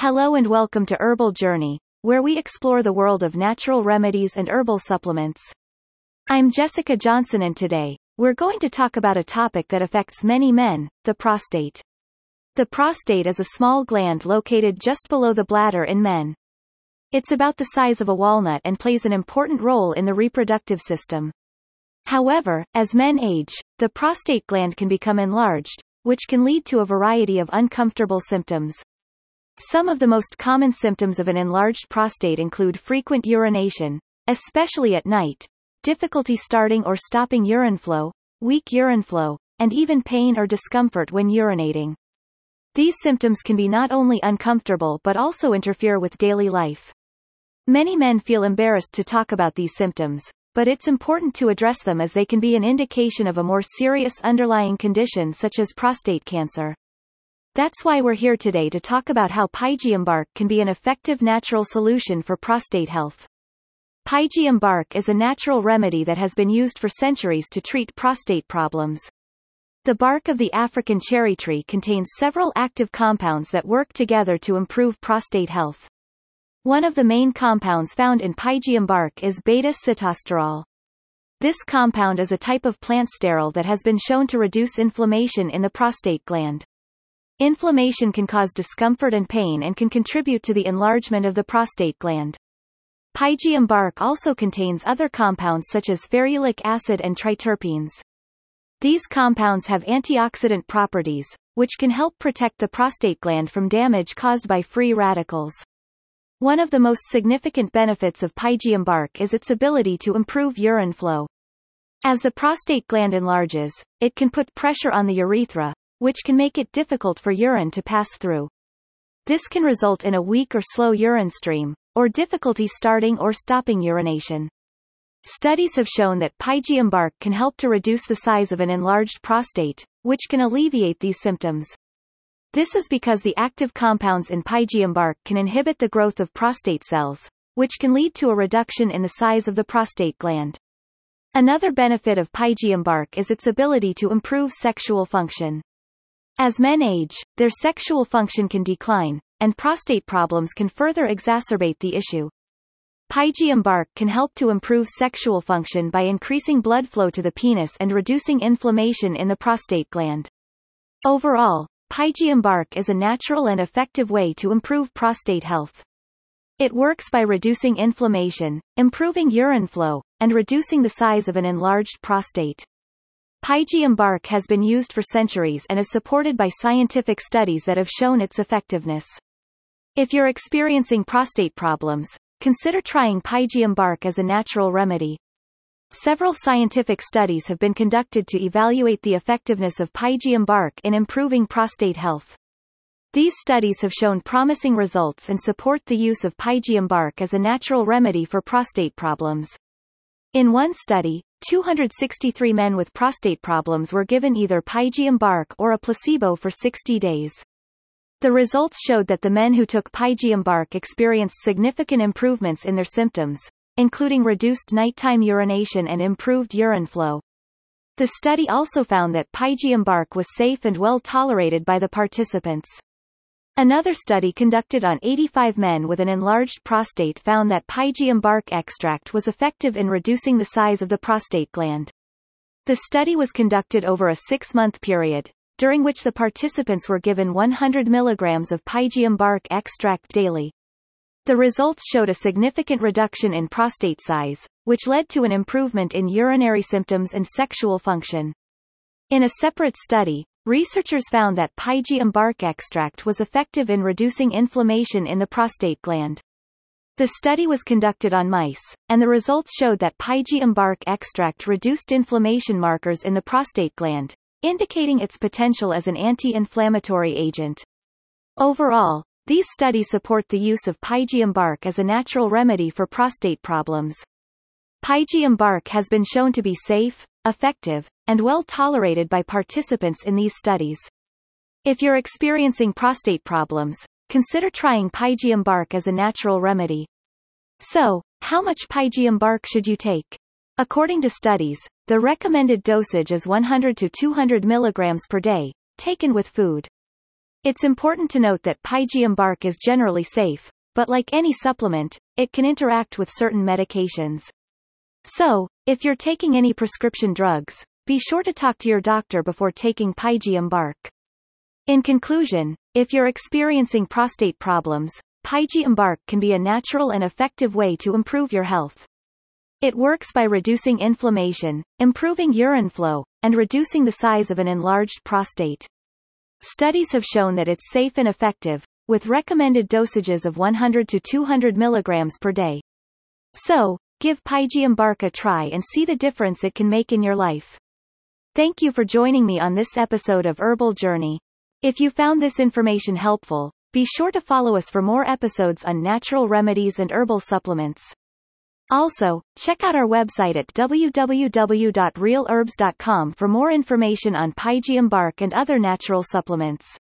Hello and welcome to Herbal Journey, where we explore the world of natural remedies and herbal supplements. I'm Jessica Johnson and today, we're going to talk about a topic that affects many men, the prostate. The prostate is a small gland located just below the bladder in men. It's about the size of a walnut and plays an important role in the reproductive system. However, as men age, the prostate gland can become enlarged, which can lead to a variety of uncomfortable symptoms. Some of the most common symptoms of an enlarged prostate include frequent urination, especially at night, difficulty starting or stopping urine flow, weak urine flow, and even pain or discomfort when urinating. These symptoms can be not only uncomfortable but also interfere with daily life. Many men feel embarrassed to talk about these symptoms, but it's important to address them as they can be an indication of a more serious underlying condition such as prostate cancer. That's why we're here today to talk about how pygeum bark can be an effective natural solution for prostate health. Pygeum bark is a natural remedy that has been used for centuries to treat prostate problems. The bark of the African cherry tree contains several active compounds that work together to improve prostate health. One of the main compounds found in pygeum bark is beta-sitosterol. This compound is a type of plant sterol that has been shown to reduce inflammation in the prostate gland. Inflammation can cause discomfort and pain and can contribute to the enlargement of the prostate gland. Pygeum bark also contains other compounds such as ferulic acid and triterpenes. These compounds have antioxidant properties, which can help protect the prostate gland from damage caused by free radicals. One of the most significant benefits of pygeum bark is its ability to improve urine flow. As the prostate gland enlarges, it can put pressure on the urethra, which can make it difficult for urine to pass through. This can result in a weak or slow urine stream, or difficulty starting or stopping urination. Studies have shown that pygeum bark can help to reduce the size of an enlarged prostate, which can alleviate these symptoms. This is because the active compounds in pygeum bark can inhibit the growth of prostate cells, which can lead to a reduction in the size of the prostate gland. Another benefit of pygeum bark is its ability to improve sexual function. As men age, their sexual function can decline, and prostate problems can further exacerbate the issue. Pygeum bark can help to improve sexual function by increasing blood flow to the penis and reducing inflammation in the prostate gland. Overall, pygeum bark is a natural and effective way to improve prostate health. It works by reducing inflammation, improving urine flow, and reducing the size of an enlarged prostate. Pygeum bark has been used for centuries and is supported by scientific studies that have shown its effectiveness. If you're experiencing prostate problems, consider trying pygeum bark as a natural remedy. Several scientific studies have been conducted to evaluate the effectiveness of pygeum bark in improving prostate health. These studies have shown promising results and support the use of pygeum bark as a natural remedy for prostate problems. In one study, 263 men with prostate problems were given either pygeum bark or a placebo for 60 days. The results showed that the men who took pygeum bark experienced significant improvements in their symptoms, including reduced nighttime urination and improved urine flow. The study also found that pygeum bark was safe and well tolerated by the participants. Another study conducted on 85 men with an enlarged prostate found that pygeum bark extract was effective in reducing the size of the prostate gland. The study was conducted over a six-month period, during which the participants were given 100 mg of pygeum bark extract daily. The results showed a significant reduction in prostate size, which led to an improvement in urinary symptoms and sexual function. In a separate study, Researchers found that pygeum bark extract was effective in reducing inflammation in the prostate gland. The study was conducted on mice, and the results showed that pygeum bark extract reduced inflammation markers in the prostate gland, indicating its potential as an anti-inflammatory agent. Overall, these studies support the use of pygeum bark as a natural remedy for prostate problems. Pygeum bark has been shown to be safe, effective, and well tolerated by participants in these studies. If you're experiencing prostate problems, consider trying pygeum bark as a natural remedy. So, how much pygeum bark should you take? According to studies, the recommended dosage is 100 to 200 milligrams per day, taken with food. It's important to note that pygeum bark is generally safe, but like any supplement, it can interact with certain medications. So, if you're taking any prescription drugs, be sure to talk to your doctor before taking pygeum bark. In conclusion, if you're experiencing prostate problems, pygeum bark can be a natural and effective way to improve your health. It works by reducing inflammation, improving urine flow, and reducing the size of an enlarged prostate. Studies have shown that it's safe and effective, with recommended dosages of 100 to 200 milligrams per day. So, give pygeum bark a try and see the difference it can make in your life. Thank you for joining me on this episode of Herbal Journey. If you found this information helpful, be sure to follow us for more episodes on natural remedies and herbal supplements. Also, check out our website at www.realherbs.com for more information on pygeum bark and other natural supplements.